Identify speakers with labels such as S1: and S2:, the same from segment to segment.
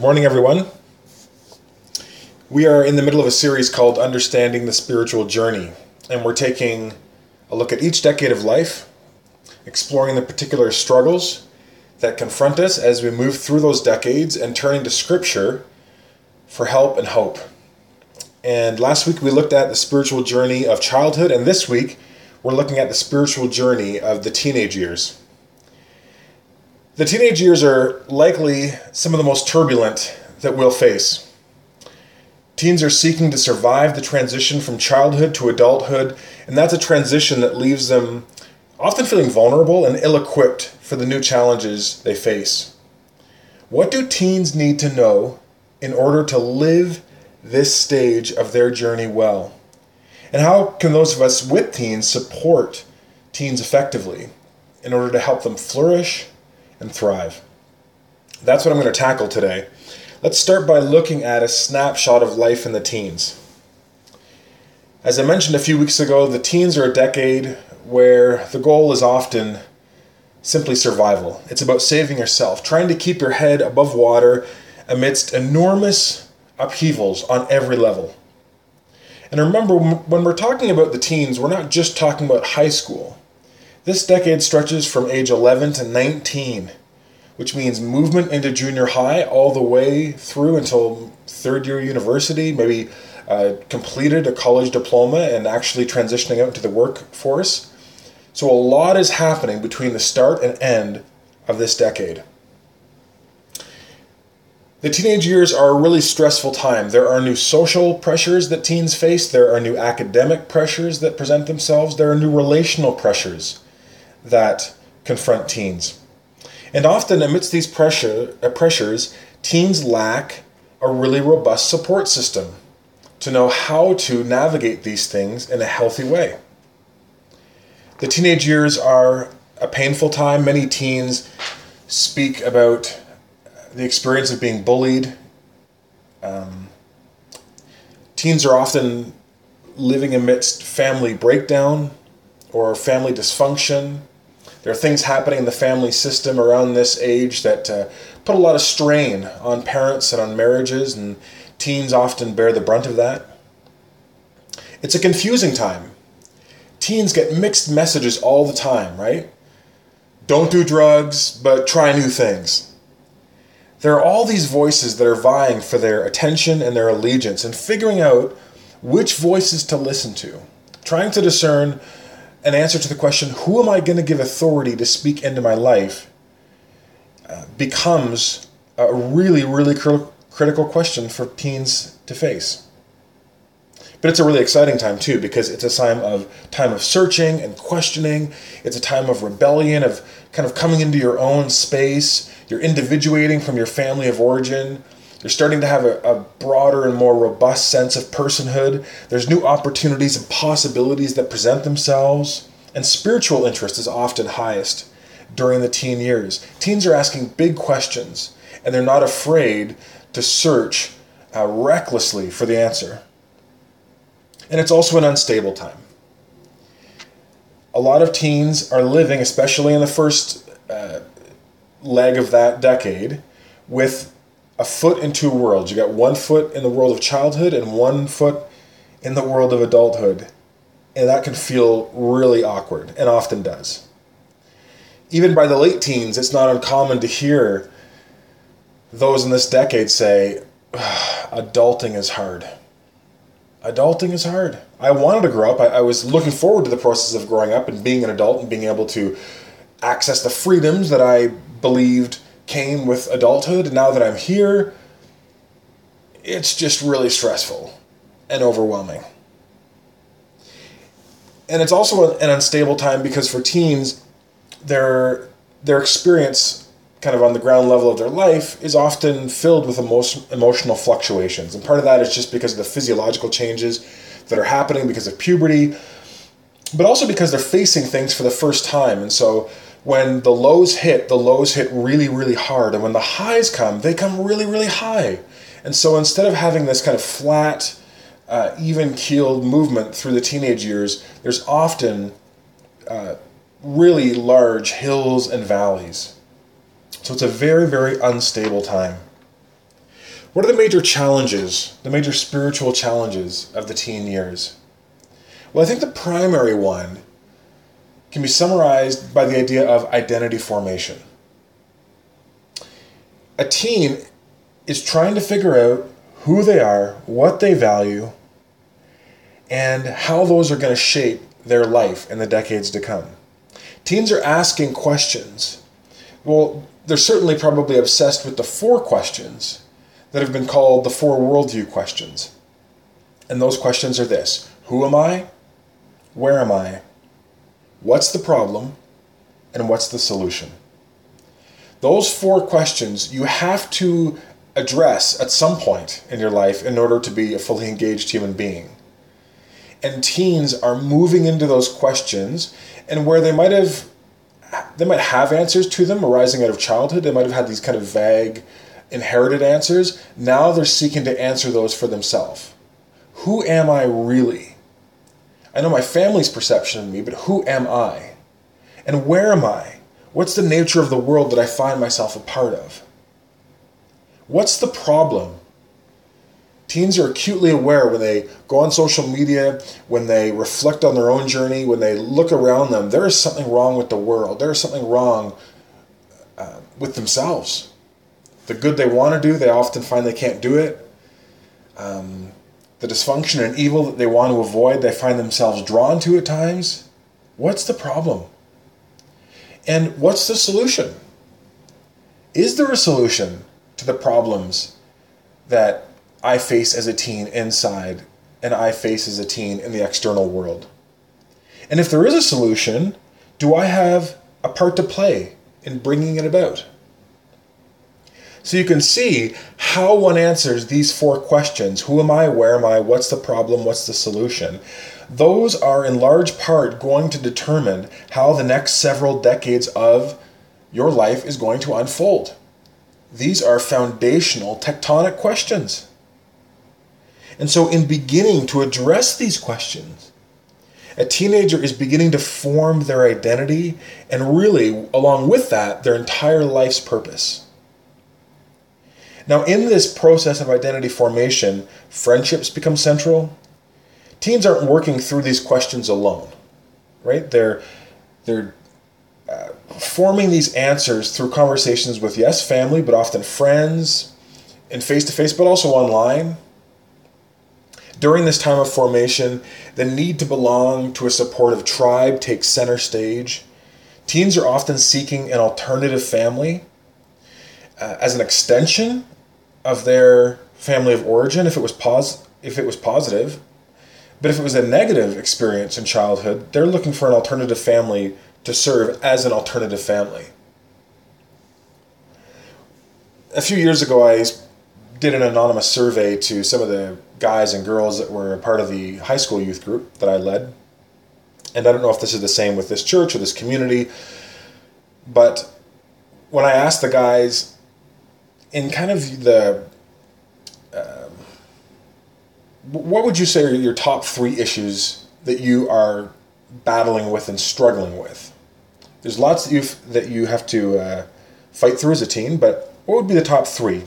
S1: Good morning, everyone. We are in the middle of a series called Understanding the Spiritual Journey, and we're taking a look at each decade of life, exploring the particular struggles that confront us as we move through those decades, and turning to Scripture for help and hope. And last week we looked at the spiritual journey of childhood, and this week we're looking at the spiritual journey of the teenage years. The teenage years are likely some of the most turbulent that we'll face. Teens are seeking to survive the transition from childhood to adulthood, and that's a transition that leaves them often feeling vulnerable and ill equipped for the new challenges they face. What do teens need to know in order to live this stage of their journey well? And how can those of us with teens support teens effectively in order to help them flourish and thrive? That's what I'm going to tackle today. Let's start by looking at a snapshot of life in the teens. As I mentioned a few weeks ago, the teens are a decade where the goal is often simply survival. It's about saving yourself, trying to keep your head above water amidst enormous upheavals on every level. And remember, when we're talking about the teens, we're not just talking about high school. This decade stretches from age 11 to 19, which means movement into junior high all the way through until third year university, maybe uh, completed a college diploma and actually transitioning out into the workforce. So a lot is happening between the start and end of this decade. The teenage years are a really stressful time. There are new social pressures that teens face, there are new academic pressures that present themselves, there are new relational pressures that confront teens. And often, amidst these pressure, uh, pressures, teens lack a really robust support system to know how to navigate these things in a healthy way. The teenage years are a painful time. Many teens speak about the experience of being bullied. Um, teens are often living amidst family breakdown or family dysfunction. There are things happening in the family system around this age that uh, put a lot of strain on parents and on marriages, and teens often bear the brunt of that. It's a confusing time. Teens get mixed messages all the time, right? Don't do drugs, but try new things there are all these voices that are vying for their attention and their allegiance and figuring out which voices to listen to, trying to discern an answer to the question, who am I going to give authority to speak into my life, uh, becomes a really, really cr- critical question for teens to face. But it's a really exciting time too because it's a time of time of searching and questioning. It's a time of rebellion, of kind of coming into your own space. You're individuating from your family of origin. You're starting to have a, a broader and more robust sense of personhood. There's new opportunities and possibilities that present themselves. And spiritual interest is often highest during the teen years. Teens are asking big questions, and they're not afraid to search uh, recklessly for the answer and it's also an unstable time. A lot of teens are living, especially in the first uh, leg of that decade, with a foot in two worlds. You got one foot in the world of childhood and one foot in the world of adulthood. And that can feel really awkward, and often does. Even by the late teens, it's not uncommon to hear those in this decade say, adulting is hard adulting is hard. I wanted to grow up. I, I, was looking forward to the process of growing up and being an adult and being able to access the freedoms that I believed came with adulthood. And now that I'm here, it's just really stressful and overwhelming. And it's also an unstable time because for teens, their their experience kind of on the ground level of their life is often filled with emotion, emotional fluctuations. And part of that is just because of the physiological changes that are happening because of puberty, but also because they're facing things for the first time. And so when the lows hit, the lows hit really, really hard. And when the highs come, they come really, really high. And so instead of having this kind of flat, uh, even keeled movement through the teenage years, there's often uh, really large hills and valleys. So it's a very, very unstable time. What are the major challenges, the major spiritual challenges of the teen years? Well, I think the primary one can be summarized by the idea of identity formation. A teen is trying to figure out who they are, what they value, and how those are going to shape their life in the decades to come. Teens are asking questions. Well, they're certainly probably obsessed with the four questions that have been called the four worldview questions. And those questions are this Who am I? Where am I? What's the problem? And what's the solution? Those four questions you have to address at some point in your life in order to be a fully engaged human being. And teens are moving into those questions and where they might have they might have answers to them arising out of childhood. They might have had these kind of vague inherited answers. Now they're seeking to answer those for themselves. Who am I really? I know my family's perception of me, but who am I? And where am I? What's the nature of the world that I find myself a part of? What's the problem? Teens are acutely aware when they go on social media, when they reflect on their own journey, when they look around them, there is something wrong with the world. There is something wrong uh, with themselves. The good they want to do, they often find they can't do it. Um, the dysfunction and evil that they want to avoid, they find themselves drawn to at times. What's the problem? And what's the solution? Is there a solution to the problems that I face as a teen inside and I face as a teen in the external world? And if there is a solution, do I have a part to play in bringing it about? So you can see how one answers these four questions who am I, where am I, what's the problem, what's the solution? Those are in large part going to determine how the next several decades of your life is going to unfold. These are foundational tectonic questions. And so, in beginning to address these questions, a teenager is beginning to form their identity and really, along with that, their entire life's purpose. Now, in this process of identity formation, friendships become central. Teens aren't working through these questions alone, right? They're, they're forming these answers through conversations with, yes, family, but often friends, and face to face, but also online. During this time of formation, the need to belong to a supportive tribe takes center stage. Teens are often seeking an alternative family uh, as an extension of their family of origin if it was pos- if it was positive. But if it was a negative experience in childhood, they're looking for an alternative family to serve as an alternative family. A few years ago, I did an anonymous survey to some of the guys and girls that were part of the high school youth group that I led. And I don't know if this is the same with this church or this community, but when I asked the guys in kind of the um, what would you say are your top three issues that you are battling with and struggling with? There's lots that you that you have to uh, fight through as a teen, but what would be the top three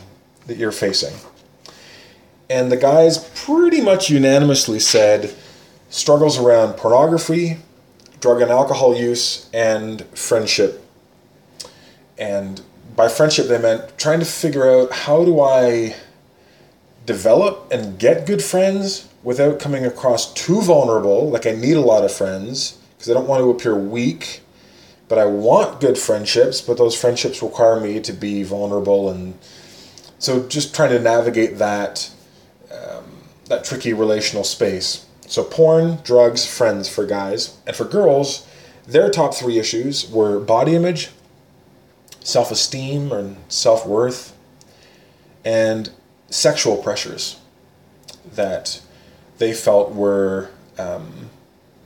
S1: that you're facing? And the guys pretty much unanimously said struggles around pornography, drug and alcohol use, and friendship. And by friendship, they meant trying to figure out how do I develop and get good friends without coming across too vulnerable, like I need a lot of friends, because I don't want to appear weak, but I want good friendships, but those friendships require me to be vulnerable. And so just trying to navigate that, um, that tricky relational space. So porn, drugs, friends for guys. And for girls, their top three issues were body image, self esteem and self worth, and sexual pressures that they felt were um,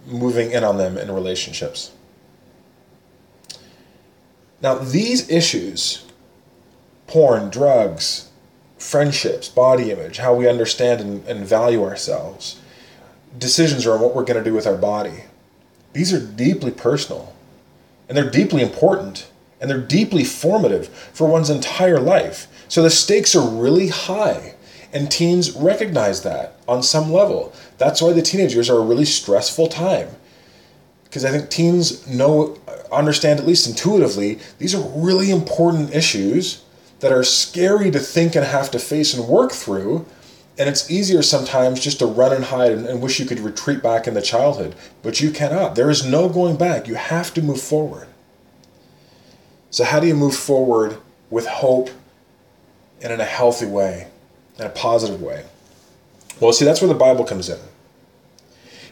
S1: moving in on them in relationships. Now, these issues porn, drugs, friendships, body image, how we understand and, and value ourselves, decisions around what we're going to do with our body these are deeply personal and they're deeply important and they're deeply formative for one's entire life. So the stakes are really high, and teens recognize that on some level. That's why the teenage years are a really stressful time. Because I think teens know, understand at least intuitively, these are really important issues that are scary to think and have to face and work through. And it's easier sometimes just to run and hide and, and wish you could retreat back into childhood. But you cannot. There is no going back. You have to move forward. So, how do you move forward with hope and in a healthy way, in a positive way? Well, see, that's where the Bible comes in.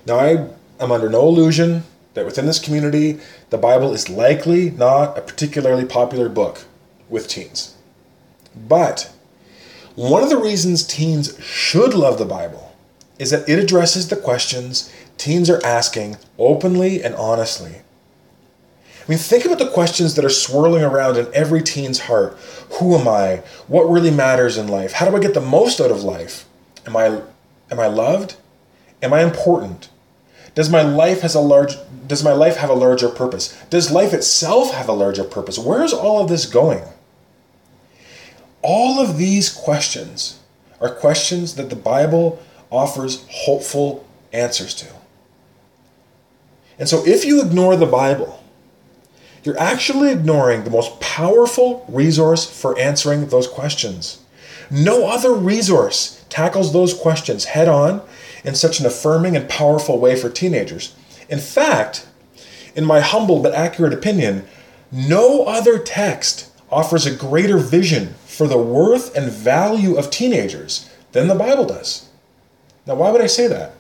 S1: Now, I am under no illusion that within this community, the Bible is likely not a particularly popular book with teens. But one of the reasons teens should love the Bible is that it addresses the questions teens are asking openly and honestly. I mean, think about the questions that are swirling around in every teen's heart. Who am I? What really matters in life? How do I get the most out of life? Am I am I loved? Am I important? Does my life has a large does my life have a larger purpose? Does life itself have a larger purpose? Where is all of this going? All of these questions are questions that the Bible offers hopeful answers to. And so if you ignore the Bible, you're actually ignoring the most powerful resource for answering those questions. No other resource tackles those questions head on in such an affirming and powerful way for teenagers. In fact, in my humble but accurate opinion, no other text offers a greater vision for the worth and value of teenagers than the Bible does. Now, why would I say that?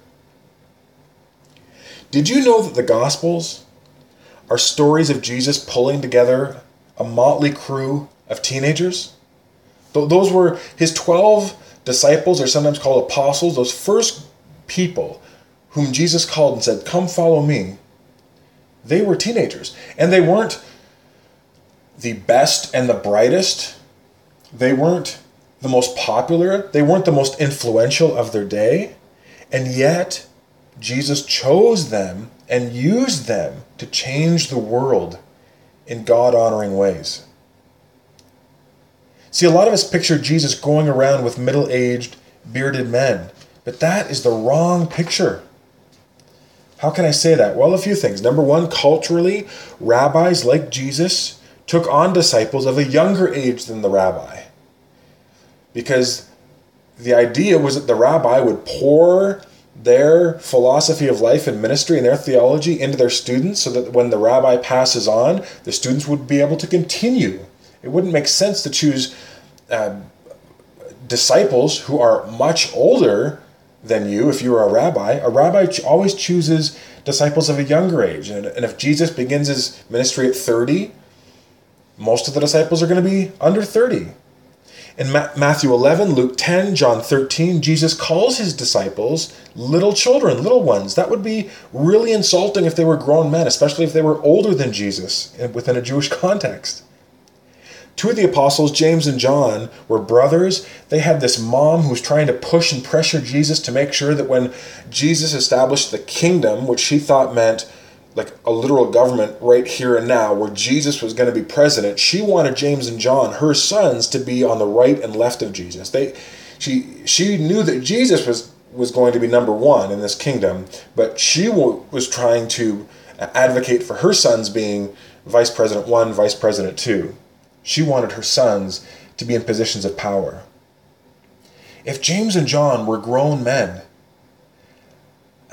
S1: Did you know that the Gospels are stories of Jesus pulling together a motley crew of teenagers. Those were his 12 disciples, or sometimes called apostles, those first people whom Jesus called and said, Come follow me. They were teenagers. And they weren't the best and the brightest. They weren't the most popular. They weren't the most influential of their day. And yet, Jesus chose them and used them to change the world in God honoring ways. See, a lot of us picture Jesus going around with middle aged, bearded men, but that is the wrong picture. How can I say that? Well, a few things. Number one, culturally, rabbis like Jesus took on disciples of a younger age than the rabbi. Because the idea was that the rabbi would pour their philosophy of life and ministry and their theology into their students so that when the rabbi passes on, the students would be able to continue. It wouldn't make sense to choose uh, disciples who are much older than you if you are a rabbi. A rabbi always chooses disciples of a younger age. And, and if Jesus begins his ministry at 30, most of the disciples are going to be under 30. In Matthew 11, Luke 10, John 13, Jesus calls his disciples little children, little ones. That would be really insulting if they were grown men, especially if they were older than Jesus within a Jewish context. Two of the apostles, James and John, were brothers. They had this mom who was trying to push and pressure Jesus to make sure that when Jesus established the kingdom, which she thought meant like a literal government right here and now where Jesus was going to be president, she wanted James and John, her sons, to be on the right and left of Jesus. They she she knew that Jesus was was going to be number 1 in this kingdom, but she was trying to advocate for her sons being vice president 1, vice president 2. She wanted her sons to be in positions of power. If James and John were grown men,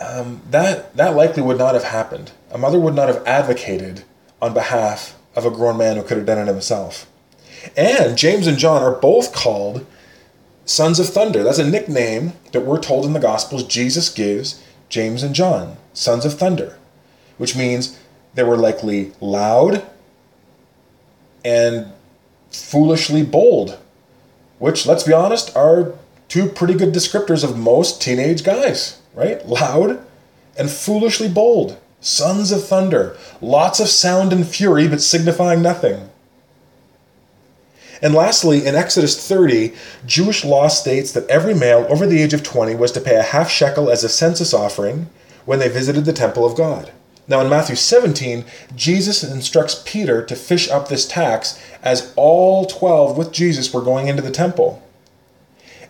S1: um, that that likely would not have happened. A mother would not have advocated on behalf of a grown man who could have done it himself. And James and John are both called sons of thunder. That's a nickname that we're told in the Gospels Jesus gives James and John, sons of thunder, which means they were likely loud and foolishly bold, which, let's be honest, are two pretty good descriptors of most teenage guys, right? Loud and foolishly bold. Sons of thunder, lots of sound and fury, but signifying nothing. And lastly, in Exodus 30, Jewish law states that every male over the age of 20 was to pay a half shekel as a census offering when they visited the temple of God. Now, in Matthew 17, Jesus instructs Peter to fish up this tax as all 12 with Jesus were going into the temple.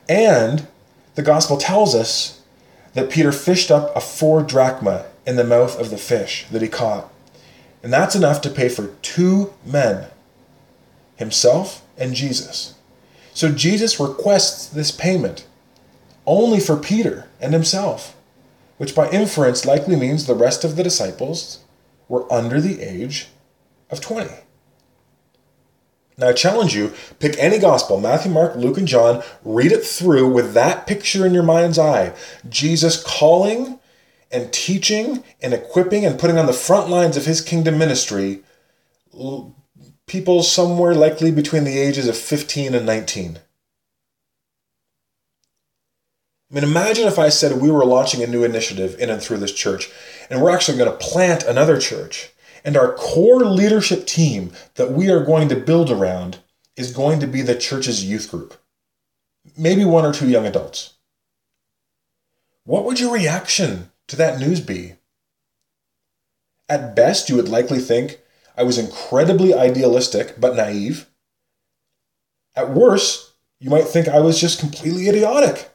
S1: And the gospel tells us that Peter fished up a four drachma in the mouth of the fish that he caught. And that's enough to pay for two men, himself and Jesus. So Jesus requests this payment only for Peter and himself, which by inference likely means the rest of the disciples were under the age of 20. Now, I challenge you pick any gospel Matthew, Mark, Luke, and John, read it through with that picture in your mind's eye. Jesus calling and teaching and equipping and putting on the front lines of his kingdom ministry people somewhere likely between the ages of 15 and 19. I mean, imagine if I said we were launching a new initiative in and through this church, and we're actually going to plant another church, and our core leadership team that we are going to build around is going to be the church's youth group. Maybe one or two young adults. What would your reaction to that news be? At best, you would likely think I was incredibly idealistic but naive. At worst, you might think I was just completely idiotic.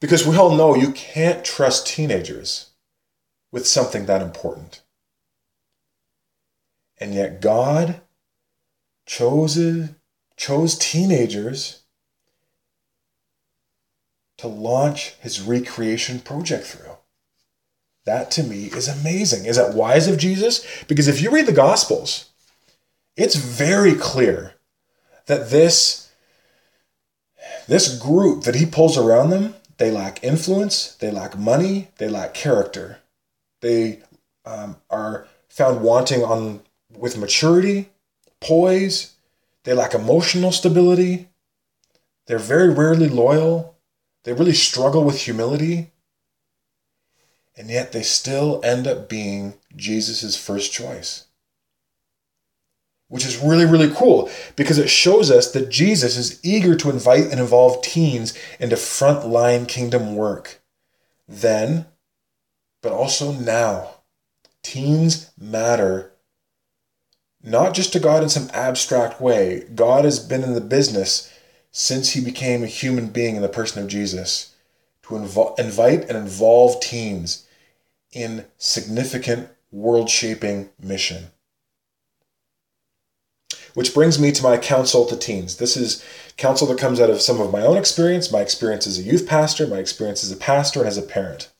S1: Because we all know you can't trust teenagers with something that important. And yet God chose, chose teenagers to launch his recreation project through. That to me is amazing. Is that wise of Jesus? Because if you read the Gospels, it's very clear that this, this group that he pulls around them, they lack influence, they lack money, they lack character. They um, are found wanting on with maturity, poise. They lack emotional stability. They're very rarely loyal. They really struggle with humility and yet they still end up being Jesus' first choice. Which is really, really cool because it shows us that Jesus is eager to invite and involve teens into frontline kingdom work. Then, but also now, teens matter not just to God in some abstract way. God has been in the business since he became a human being in the person of Jesus to invo- invite and involve teens in significant world shaping mission. Which brings me to my counsel to teens. This is counsel that comes out of some of my own experience, my experience as a youth pastor, my experience as a pastor, and as a parent.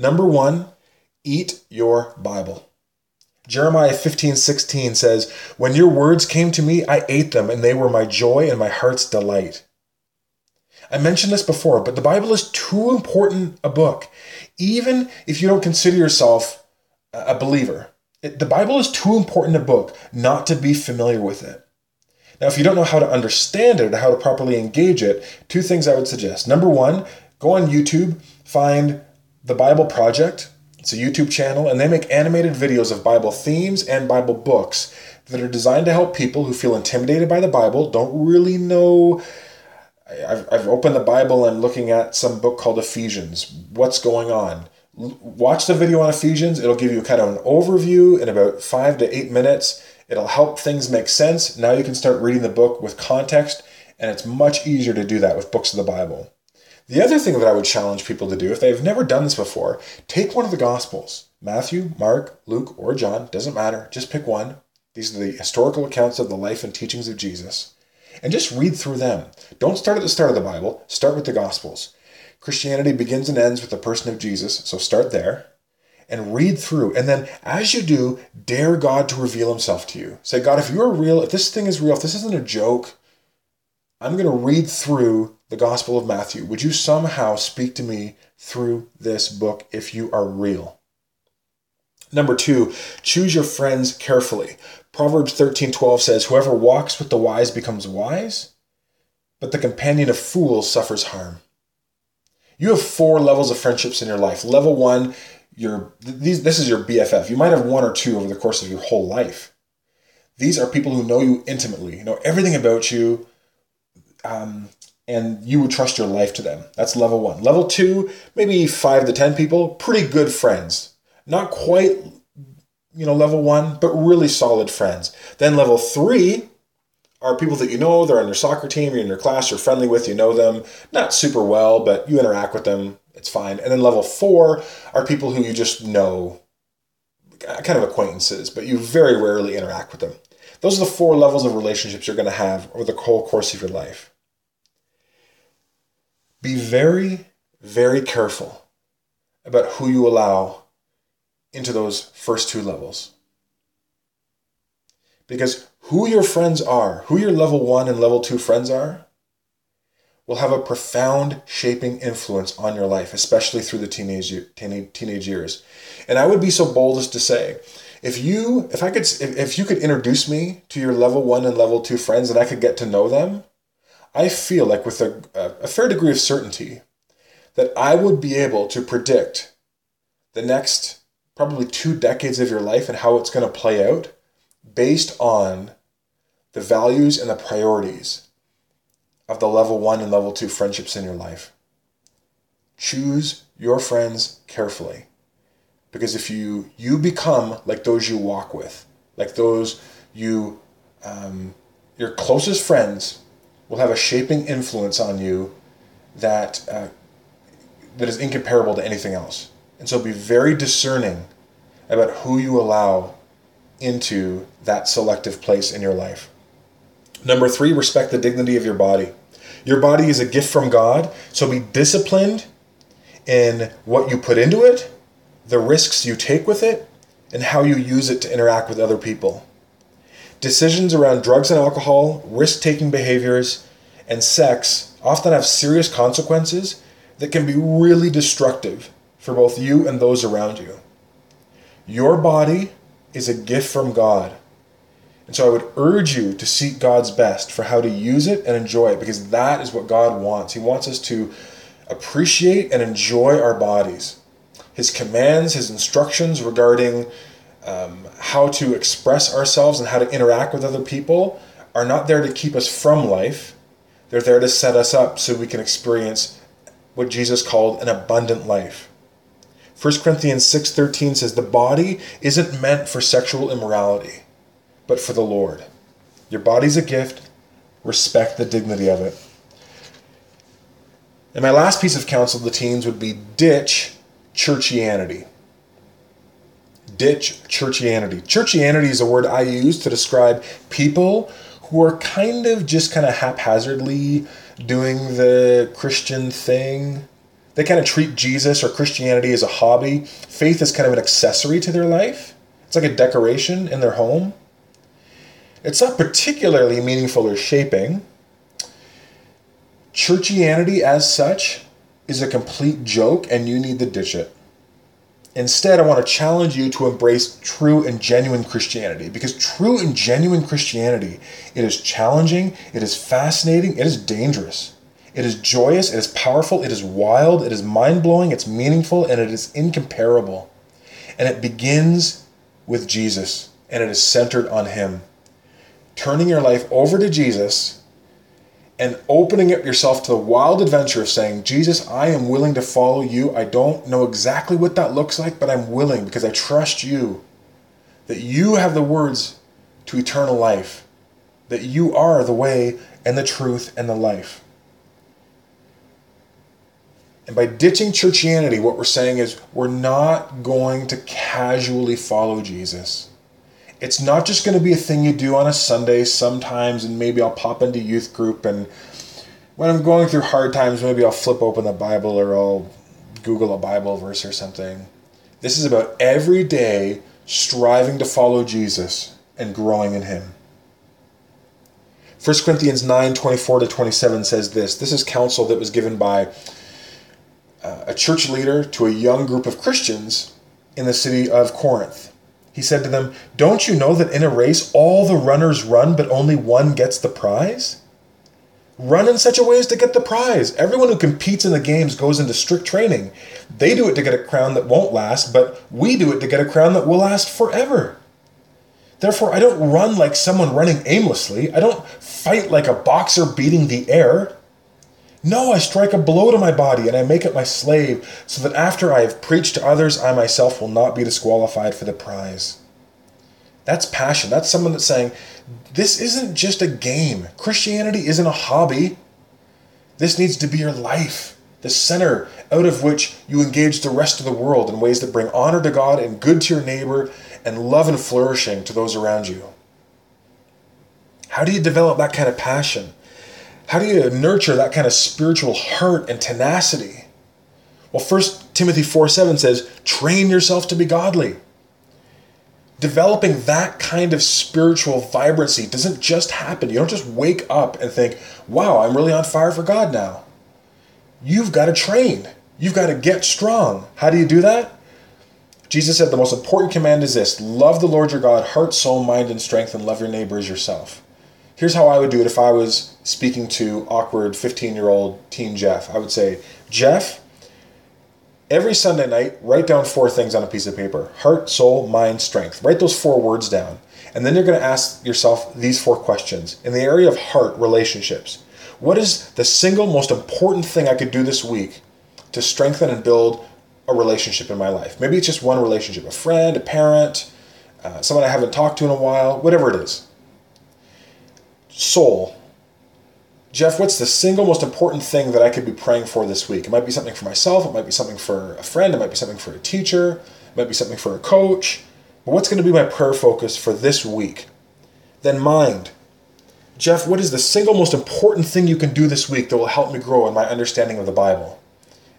S1: Number one, eat your Bible. Jeremiah 15, 16 says, When your words came to me, I ate them, and they were my joy and my heart's delight. I mentioned this before, but the Bible is too important a book even if you don't consider yourself a believer. It, the Bible is too important a book not to be familiar with it. Now, if you don't know how to understand it or how to properly engage it, two things I would suggest. Number one, go on YouTube, find the Bible Project. It's a YouTube channel, and they make animated videos of Bible themes and Bible books that are designed to help people who feel intimidated by the Bible, don't really know I've, I've opened the Bible and looking at some book called Ephesians. What's going on? Watch the video on Ephesians. It'll give you kind of an overview in about five to eight minutes. It'll help things make sense. Now you can start reading the book with context, and it's much easier to do that with books of the Bible. The other thing that I would challenge people to do, if they've never done this before, take one of the Gospels Matthew, Mark, Luke, or John, doesn't matter, just pick one. These are the historical accounts of the life and teachings of Jesus and just read through them. Don't start at the start of the Bible, start with the Gospels. Christianity begins and ends with the person of Jesus, so start there and read through. And then as you do, dare God to reveal himself to you. Say, God, if you're real, if this thing is real, if this isn't a joke, I'm going to read through the Gospel of Matthew. Would you somehow speak to me through this book if you are real? Number two, choose your friends carefully. Proverbs 13:12 says, "Whoever walks with the wise becomes wise, but the companion of fools suffers harm." You have four levels of friendships in your life. Level 1, your these this is your BFF. You might have one or two over the course of your whole life. These are people who know you intimately, know everything about you, um, and you would trust your life to them. That's level one. Level two, maybe five to 10 people, pretty good friends. Not quite, you know, level one, but really solid friends. Then level three are people that you know, they're on your soccer team, you're in your class, you're friendly with, you know them, not super well, but you interact with them, it's fine. And then level four are people who you just know, kind of acquaintances, but you very rarely interact with them. Those are the four levels of relationships you're going to have over the whole course of your life. Be very, very careful about who you allow into those first two levels. Because who your friends are, who your level one and level two friends are, will have a profound shaping influence on your life, especially through the teenage teenage years. And I would be so bold as to say, if you if I could if if you could introduce me to your level one and level two friends and I could get to know them, I feel like with a, a fair degree of certainty that I would be able to predict the next probably two decades of your life and how it's going to play out based on the values and the priorities of the level one and level two friendships in your life. Choose your friends carefully. Because if you you become like those you walk with, like those you um, your closest friends will have a shaping influence on you that uh, that is incomparable to anything else. And so be very discerning about who you allow into that selective place in your life. Number three, respect the dignity of your body. Your body is a gift from God, so be disciplined in what you put into it, the risks you take with it, and how you use it to interact with other people. Decisions around drugs and alcohol, risk taking behaviors, and sex often have serious consequences that can be really destructive for both you and those around you. Your body is a gift from God. And so I would urge you to seek God's best for how to use it and enjoy it because that is what God wants. He wants us to appreciate and enjoy our bodies. His commands, his instructions regarding um, how to express ourselves and how to interact with other people are not there to keep us from life. They're there to set us up so we can experience what Jesus called an abundant life. 1 Corinthians 6:13 says the body isn't meant for sexual immorality, but for the Lord. Your body's a gift, respect the dignity of it. And my last piece of counsel to the teens would be ditch churchianity. Ditch churchianity. Churchianity is a word I use to describe people who are kind of just kind of haphazardly doing the Christian thing. They kind of treat Jesus or Christianity as a hobby. Faith is kind of an accessory to their life. It's like a decoration in their home. It's not particularly meaningful or shaping. Churchianity, as such, is a complete joke, and you need to ditch it. Instead, I want to challenge you to embrace true and genuine Christianity because true and genuine Christianity, it is challenging, it is fascinating, it is dangerous. It is joyous, it is powerful, it is wild, it is mind blowing, it's meaningful, and it is incomparable. And it begins with Jesus, and it is centered on Him. Turning your life over to Jesus and opening up yourself to the wild adventure of saying, Jesus, I am willing to follow you. I don't know exactly what that looks like, but I'm willing because I trust you that you have the words to eternal life, that you are the way and the truth and the life. And by ditching churchianity, what we're saying is we're not going to casually follow Jesus it's not just going to be a thing you do on a Sunday sometimes, and maybe I'll pop into youth group. And when I'm going through hard times, maybe I'll flip open the Bible or I'll Google a Bible verse or something. This is about every day striving to follow Jesus and growing in Him. 1 Corinthians 9 24 to 27 says this. This is counsel that was given by uh, a church leader to a young group of Christians in the city of Corinth. He said to them, Don't you know that in a race all the runners run, but only one gets the prize? Run in such a way as to get the prize. Everyone who competes in the games goes into strict training. They do it to get a crown that won't last, but we do it to get a crown that will last forever. Therefore, I don't run like someone running aimlessly. I don't fight like a boxer beating the air. No, I strike a blow to my body and I make it my slave, so that after I have preached to others, I myself will not be disqualified for the prize. That's passion. That's someone that's saying, this isn't just a game. Christianity isn't a hobby. This needs to be your life, the center out of which you engage the rest of the world in ways that bring honor to God and good to your neighbor and love and flourishing to those around you. How do you develop that kind of passion? How do you nurture that kind of spiritual heart and tenacity? Well, 1 Timothy 4 7 says, train yourself to be godly. Developing that kind of spiritual vibrancy doesn't just happen. You don't just wake up and think, wow, I'm really on fire for God now. You've got to train. You've got to get strong. How do you do that? Jesus said the most important command is this love the Lord your God, heart, soul, mind, and strength, and love your neighbor as yourself. Here's how I would do it if I was speaking to awkward 15 year old teen Jeff. I would say, Jeff, every Sunday night, write down four things on a piece of paper heart, soul, mind, strength. Write those four words down. And then you're going to ask yourself these four questions. In the area of heart, relationships, what is the single most important thing I could do this week to strengthen and build a relationship in my life? Maybe it's just one relationship a friend, a parent, uh, someone I haven't talked to in a while, whatever it is soul. Jeff, what's the single most important thing that I could be praying for this week? It might be something for myself, it might be something for a friend, it might be something for a teacher, it might be something for a coach. But what's going to be my prayer focus for this week? Then mind. Jeff, what is the single most important thing you can do this week that will help me grow in my understanding of the Bible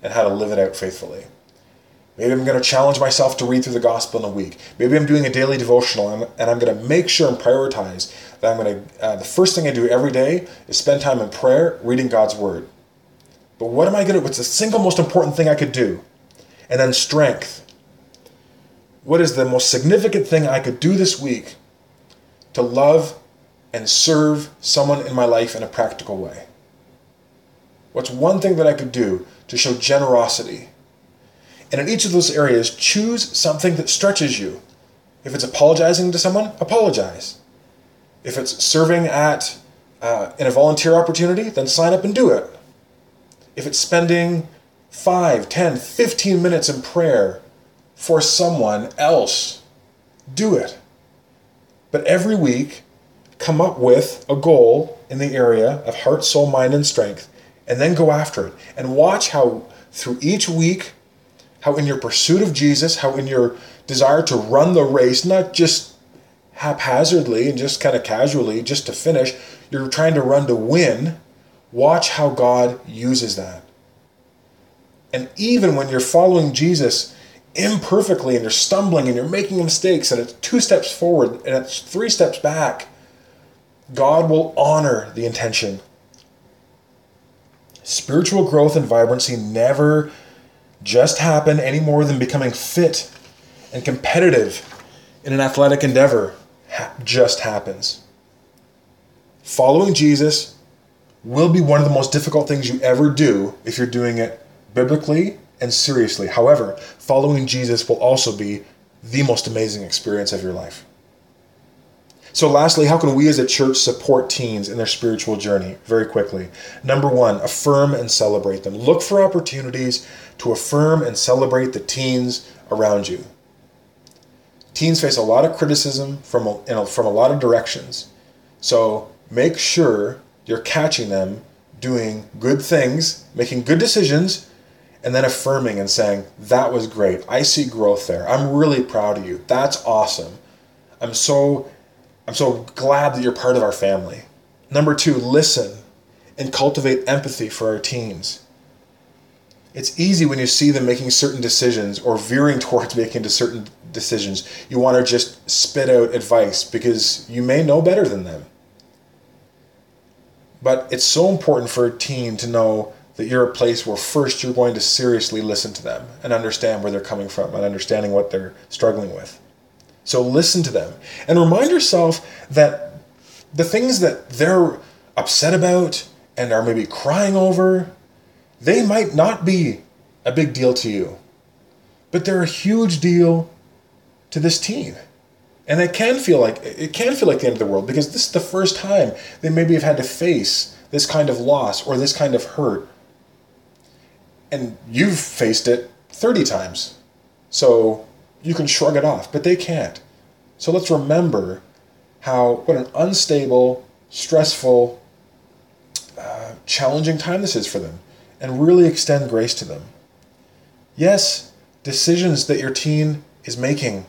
S1: and how to live it out faithfully? Maybe I'm going to challenge myself to read through the gospel in a week. Maybe I'm doing a daily devotional and I'm going to make sure and prioritize that I'm going to, uh, the first thing I do every day is spend time in prayer, reading God's word. But what am I going to, what's the single most important thing I could do? And then strength. What is the most significant thing I could do this week to love and serve someone in my life in a practical way? What's one thing that I could do to show generosity? And in each of those areas, choose something that stretches you. If it's apologizing to someone, apologize. If it's serving at uh, in a volunteer opportunity, then sign up and do it. If it's spending 5, 10, 15 minutes in prayer for someone else, do it. But every week, come up with a goal in the area of heart, soul, mind, and strength, and then go after it. And watch how through each week, how in your pursuit of Jesus, how in your desire to run the race, not just haphazardly and just kind of casually, just to finish. You're trying to run to win. Watch how God uses that. And even when you're following Jesus imperfectly and you're stumbling and you're making mistakes and it's two steps forward and it's three steps back, God will honor the intention. Spiritual growth and vibrancy never just happen any more than becoming fit and competitive in an athletic endeavor just happens. Following Jesus will be one of the most difficult things you ever do if you're doing it biblically and seriously. However, following Jesus will also be the most amazing experience of your life. So, lastly, how can we as a church support teens in their spiritual journey? Very quickly. Number one, affirm and celebrate them. Look for opportunities to affirm and celebrate the teens around you teens face a lot of criticism from a, from a lot of directions. So make sure you're catching them doing good things, making good decisions, and then affirming and saying, That was great. I see growth there. I'm really proud of you. That's awesome. I'm so I'm so glad that you're part of our family. Number two, listen and cultivate empathy for our teens. It's easy when you see them making certain decisions or veering towards making certain decisions. You want to just spit out advice because you may know better than them. But it's so important for a teen to know that you're a place where first you're going to seriously listen to them and understand where they're coming from and understanding what they're struggling with. So listen to them and remind yourself that the things that they're upset about and are maybe crying over, they might not be a big deal to you, but they're a huge deal to this team. And it can feel like it can feel like the end of the world because this is the first time they maybe have had to face this kind of loss or this kind of hurt. And you've faced it 30 times. So you can shrug it off, but they can't. So let's remember how what an unstable, stressful, uh, challenging time this is for them and really extend grace to them. Yes, decisions that your teen is making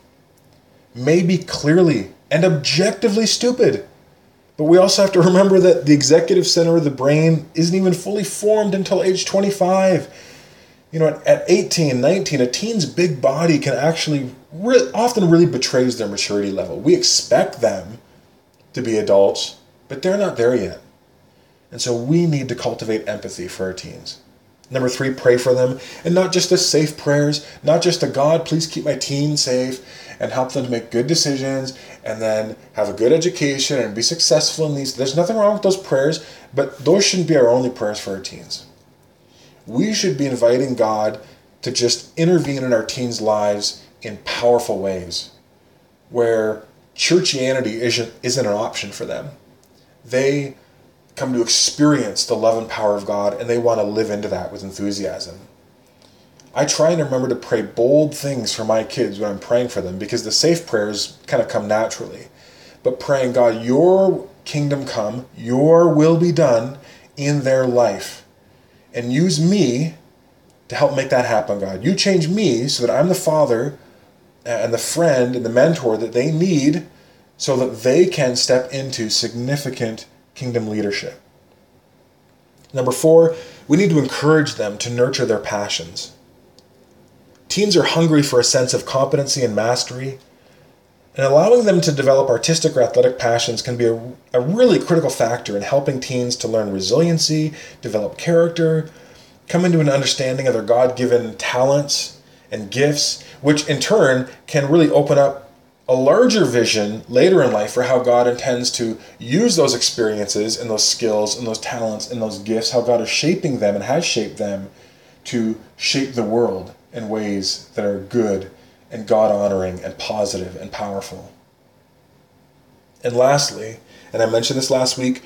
S1: may be clearly and objectively stupid. But we also have to remember that the executive center of the brain isn't even fully formed until age 25. You know, at 18, 19, a teen's big body can actually re- often really betrays their maturity level. We expect them to be adults, but they're not there yet. And so we need to cultivate empathy for our teens. Number three, pray for them. And not just the safe prayers, not just a God, please keep my teen safe and help them to make good decisions and then have a good education and be successful in these. There's nothing wrong with those prayers, but those shouldn't be our only prayers for our teens. We should be inviting God to just intervene in our teens' lives in powerful ways where churchianity isn't, isn't an option for them. They come to experience the love and power of God and they want to live into that with enthusiasm. I try and remember to pray bold things for my kids when I'm praying for them because the safe prayers kind of come naturally. But praying, God, your kingdom come, your will be done in their life. And use me to help make that happen, God. You change me so that I'm the father and the friend and the mentor that they need so that they can step into significant kingdom leadership. Number four, we need to encourage them to nurture their passions. Teens are hungry for a sense of competency and mastery, and allowing them to develop artistic or athletic passions can be a, a really critical factor in helping teens to learn resiliency, develop character, come into an understanding of their God given talents and gifts, which in turn can really open up a larger vision later in life for how God intends to use those experiences and those skills and those talents and those gifts, how God is shaping them and has shaped them to shape the world in ways that are good and God honoring and positive and powerful. And lastly, and I mentioned this last week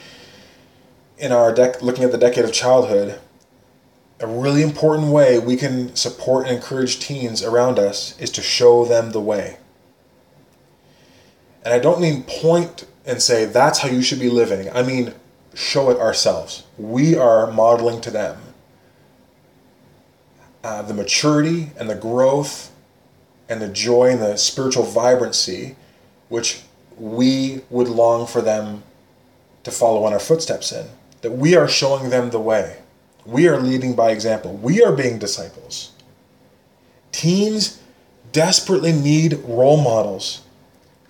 S1: in our dec- looking at the decade of childhood, a really important way we can support and encourage teens around us is to show them the way. And I don't mean point and say that's how you should be living. I mean show it ourselves. We are modeling to them uh, the maturity and the growth and the joy and the spiritual vibrancy which we would long for them to follow in our footsteps in. That we are showing them the way. We are leading by example. We are being disciples. Teens desperately need role models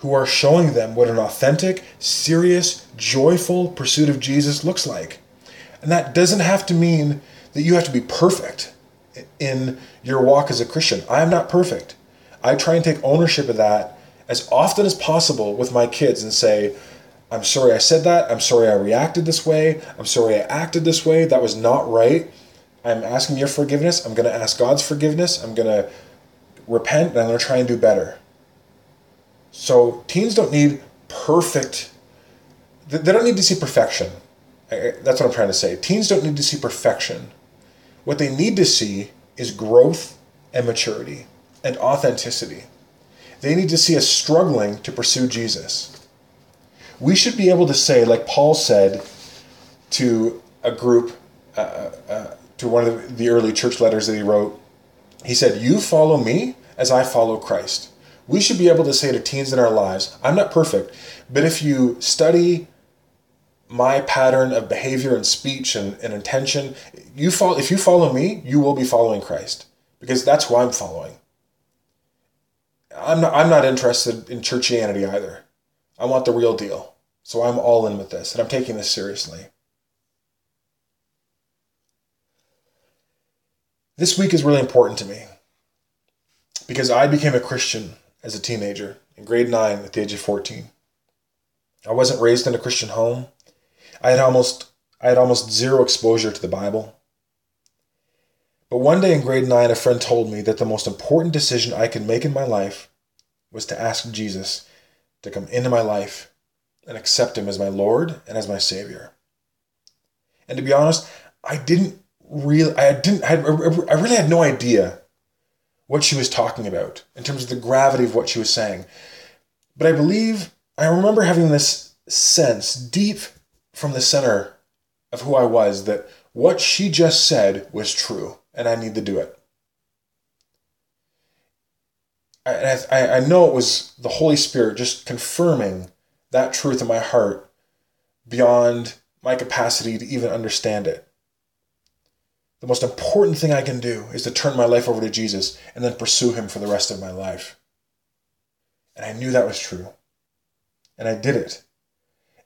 S1: who are showing them what an authentic, serious, joyful pursuit of Jesus looks like. And that doesn't have to mean that you have to be perfect in your walk as a Christian. I am not perfect. I try and take ownership of that as often as possible with my kids and say, I'm sorry I said that. I'm sorry I reacted this way. I'm sorry I acted this way. That was not right. I'm asking your forgiveness. I'm going to ask God's forgiveness. I'm going to repent and I'm going to try and do better. So teens don't need perfect, they don't need to see perfection. That's what I'm trying to say. Teens don't need to see perfection. What they need to see is growth and maturity and authenticity. They need to see us struggling to pursue Jesus. We should be able to say, like Paul said to a group, uh, uh, uh to one of the early church letters that he wrote, he said, You follow me as I follow Christ. We should be able to say to teens in our lives, I'm not perfect, but if you study my pattern of behavior and speech and, and intention, you follow, if you follow me, you will be following Christ because that's who I'm following. I'm not, I'm not interested in churchianity either. I want the real deal. So I'm all in with this and I'm taking this seriously. This week is really important to me because I became a Christian as a teenager in grade 9 at the age of 14. I wasn't raised in a Christian home. I had almost I had almost zero exposure to the Bible. But one day in grade 9 a friend told me that the most important decision I could make in my life was to ask Jesus to come into my life and accept him as my Lord and as my Savior. And to be honest, I didn't really, I didn't, I, I really had no idea what she was talking about in terms of the gravity of what she was saying. But I believe, I remember having this sense deep from the center of who I was that what she just said was true and I need to do it. I, I, I know it was the Holy Spirit just confirming that truth in my heart beyond my capacity to even understand it. The most important thing I can do is to turn my life over to Jesus and then pursue Him for the rest of my life. And I knew that was true. And I did it.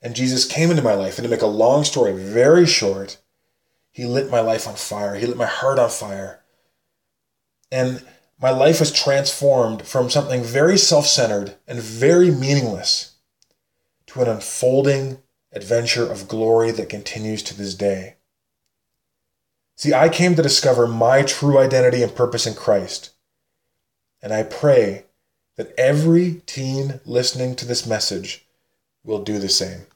S1: And Jesus came into my life. And to make a long story very short, He lit my life on fire. He lit my heart on fire. And my life was transformed from something very self centered and very meaningless to an unfolding adventure of glory that continues to this day. See, I came to discover my true identity and purpose in Christ. And I pray that every teen listening to this message will do the same.